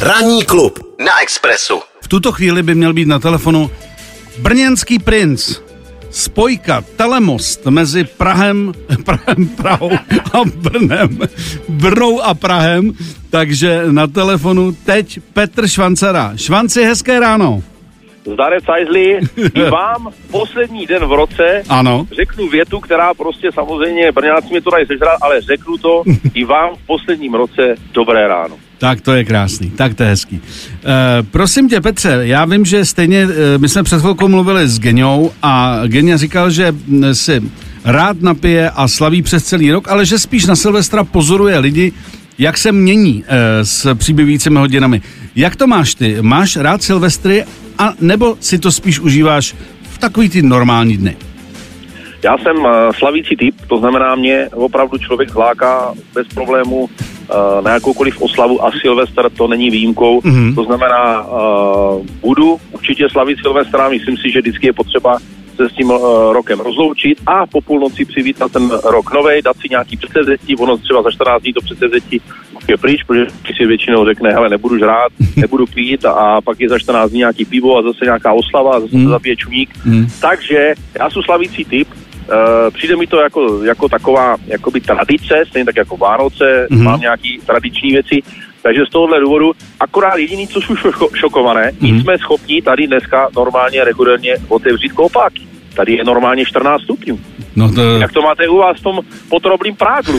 Ranní klub na Expressu. V tuto chvíli by měl být na telefonu brněnský princ. Spojka, telemost mezi Prahem, Prahem, Prahou a Brnem. Brnou a Prahem. Takže na telefonu teď Petr Švancera. Švanci, hezké ráno. Zdarec Sajzli, i vám poslední den v roce Ano. řeknu větu, která prostě samozřejmě, Brňáci mi to dají sežrat, ale řeknu to i vám v posledním roce dobré ráno. Tak to je krásný, tak to je hezký. E, prosím tě, Petře, já vím, že stejně, e, my jsme před chvilkou mluvili s Geňou a Geňa říkal, že m, si rád napije a slaví přes celý rok, ale že spíš na Silvestra pozoruje lidi, jak se mění e, s přibývajícími hodinami. Jak to máš ty? Máš rád Silvestry a nebo si to spíš užíváš v takový ty normální dny? Já jsem slavící typ, to znamená mě opravdu člověk zláká bez problému na jakoukoliv oslavu a Silvestr to není výjimkou. Mhm. To znamená, eh, budu určitě slavit Silvestra, myslím si, že vždycky je potřeba se s tím eh, rokem rozloučit a po půlnoci přivítat ten rok novej, dát si nějaký předsevzetí, ono třeba za 14 dní to předsevzetí je pryč, protože si většinou řekne, hele, nebudu žrát, nebudu pít a, a pak je za 14 dní nějaký pivo a zase nějaká oslava a zase Mm. se zabije čumík. Mm. Takže já jsem slavící typ, Uh, přijde mi to jako, jako taková jakoby tradice, stejně tak jako Vánoce, Mhm. mm-hmm. mám nějaký tradiční věci, takže z tohohle důvodu, akorát jediný, co jsou šoko- šokované, Mhm. mm-hmm. jsme schopni tady dneska normálně regulérně otevřít koupáky. Tady je normálně 14 stupňů. No to, Jak to máte u vás v tom potroblým práglu?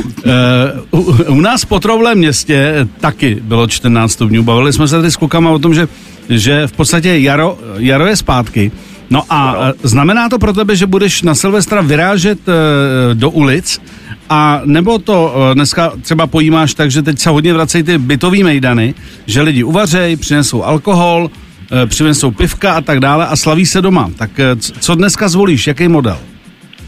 Uh, u, u nás po Trovlém městě taky bylo 14 stupňů. Bavili jsme se tady s klukama o tom, že, že v podstatě jaro, jaro je zpátky. No a Ano. ano. znamená to pro tebe, že budeš na Silvestra vyrážet uh, do ulic a nebo to uh, dneska třeba pojímáš tak, že teď se hodně vracejí ty bytový mejdany, že lidi uvařejí, přinesou alkohol, přinesou pivka a tak dále a slaví se doma. Tak co dneska zvolíš, jaký model?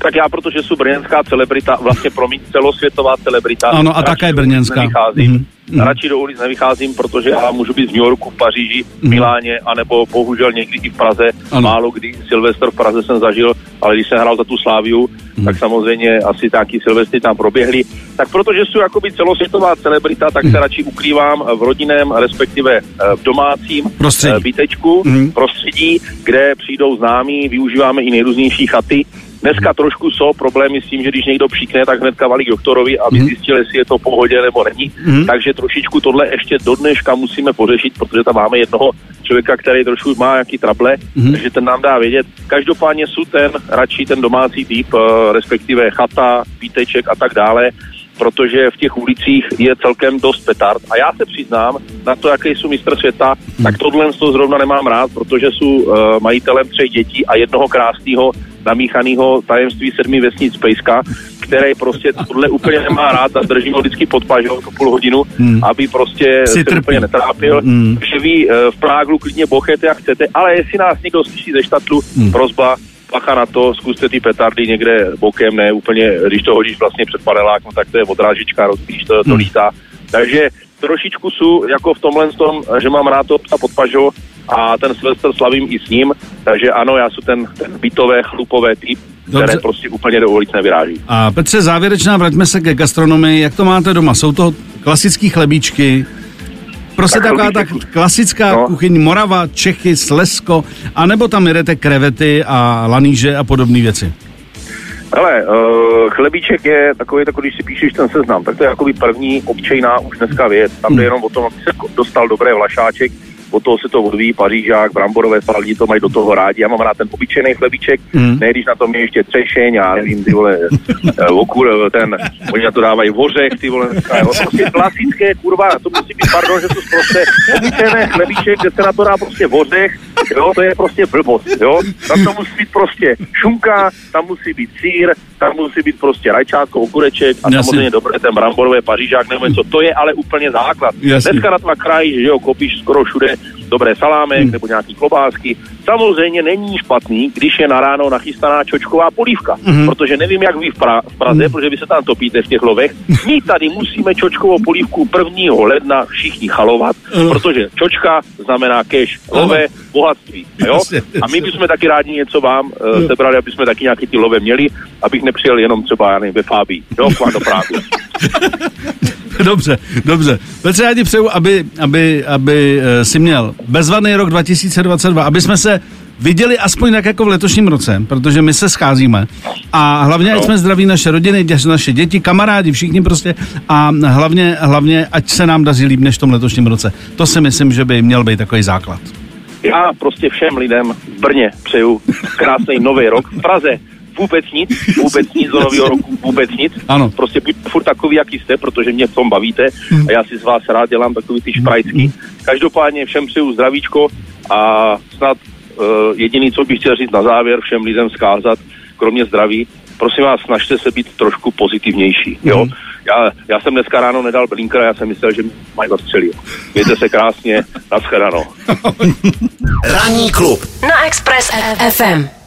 Tak já, protože jsem brněnská celebrita, vlastně promiň, celosvětová celebrita. Ano, a také brněnská. Nevycházím. Mhm, mhm. Radši do ulic nevycházím, protože já můžu být v New Yorku, v Paříži, v Mhm. Miláně, anebo bohužel někdy i v Praze. Ano. Málo kdy Silvestr v Praze jsem zažil, ale když jsem hrál za tu Sláviu, Mhm. tak samozřejmě asi taky Silvestry tam proběhly. Tak protože jsou jakoby celosvětová celebrita, tak Mhm. se radši ukrývám v rodinném, respektive eh, v domácím Prostředí. eh, bytečku, Mhm. prostředí, kde přijdou známí, využíváme i nejrůznější chaty. Dneska trošku jsou problémy s tím, že když někdo přikne, tak hnedka valí k doktorovi, aby Mhm. zjistil, jestli je to v pohodě nebo není. Mhm. Takže trošičku tohle ještě do dneška musíme pořešit, protože tam máme jednoho člověka, který trošku má nějaký trable, Mhm. takže ten nám dá vědět. Každopádně jsou ten radši ten domácí typ, eh, respektive chata, píteček a tak dále protože v těch ulicích je celkem dost petard. A já se přiznám, na to, jaký jsou mistr světa, tak tohle z toho zrovna nemám rád, protože jsou uh, majitelem třech dětí a jednoho krásného namíchaného tajemství sedmi vesnic Pejska, který prostě tohle úplně nemá rád a drží ho vždycky pod pažou tu půl hodinu, Hmm. aby prostě Psi se trpí. úplně netrápil. Hmm. Takže vy uh, v Práglu klidně bochete, jak chcete, ale jestli nás někdo slyší ze štatlu, Hmm. prozba, bacha na to, zkuste ty petardy někde bokem, ne úplně, když to hodíš vlastně před panelák, no tak to je odrážička, rozbíjíš to, to Hmm. lítá. Takže trošičku jsou jako v tomhle tom, že mám rád to psa pod pažou a ten Silvestr slavím i s ním, takže ano, já jsem ten, ten bytové, chlupové typ, Dobře. které prostě úplně do ulic nevyráží. A Petře, závěrečná, vraťme se ke gastronomii. Jak to máte doma? Jsou to klasické chlebíčky? Prostě Tak taková ta chlebíček- klasická no. kuchyň Morava, Čechy, Slesko, anebo tam jedete krevety a laníže a podobné věci? Hele, uh, chlebíček je takový, takový, když si píšeš ten seznam, tak to je jakoby první obyčejná už dneska věc. Tam jde jenom o tom, aby se dostal dobré vlašáček, od toho se to odvíjí, pařížák, bramborové lidi to mají do toho rádi. Já mám rád ten obyčejný chlebíček, Mm. ne když na tom je ještě třešeň, já nevím, ty vole, eh, okur, ten, oni na to dávají vořech, ty vole, prostě klasické, kurva, to musí být, pardon, že to prostě obyčejné chlebíček, kde se na to dá prostě vořech, jo, to je prostě blbost, jo. Tam to musí být prostě šunka, tam musí být sír, tam musí být prostě rajčátko, okureček a Jasně. samozřejmě dobré ten bramborové pařížák nebo něco, to je ale úplně základ. Jasně. Dneska na dva kraji, že jo, kopíš skoro všude dobré salámek Hmm. nebo nějaký klobásky. Samozřejmě není špatný, když je na ráno nachystaná čočková polívka, Mhm. protože nevím, jak vy v, pra- v Praze, protože vy se tam topíte v těch lovech. My tady musíme čočkovou polívku 1. ledna všichni chalovat, Ano. protože čočka znamená cash, lové, bohatství. Jo? Jasně, A my bychom taky rádi něco vám uh, sebrali, aby jsme taky nějaký ty love měli, abych nepřijel jenom třeba já nevím, ve Fábii, jo, do Prágu. dobře, dobře. Petře, já ti přeju, aby, aby, aby eh, si měl bezvadný rok 2022, aby jsme se viděli aspoň tak jako v letošním roce, protože my se scházíme a hlavně, ať jsme zdraví naše rodiny, naše děti, kamarádi, všichni prostě a hlavně, hlavně, ať se nám daří líp než v tom letošním roce. To si myslím, že by měl být takový základ. Já prostě všem lidem v Brně přeju krásný nový rok. V Praze vůbec nic, vůbec nic do nového roku, vůbec nic. Ano. Prostě buďte furt takový, jaký jste, protože mě v tom bavíte a já si z vás rád dělám takový ty šprajcky. Každopádně všem přeju zdravíčko a snad uh, jediný, co bych chtěl říct na závěr, všem lidem zkázat, kromě zdraví, prosím vás, snažte se být trošku pozitivnější, jo? Já, já jsem dneska ráno nedal blinkra, já jsem myslel, že mají zastřelil. Mějte se krásně, nashledanou. Ranní klub Na Express FM.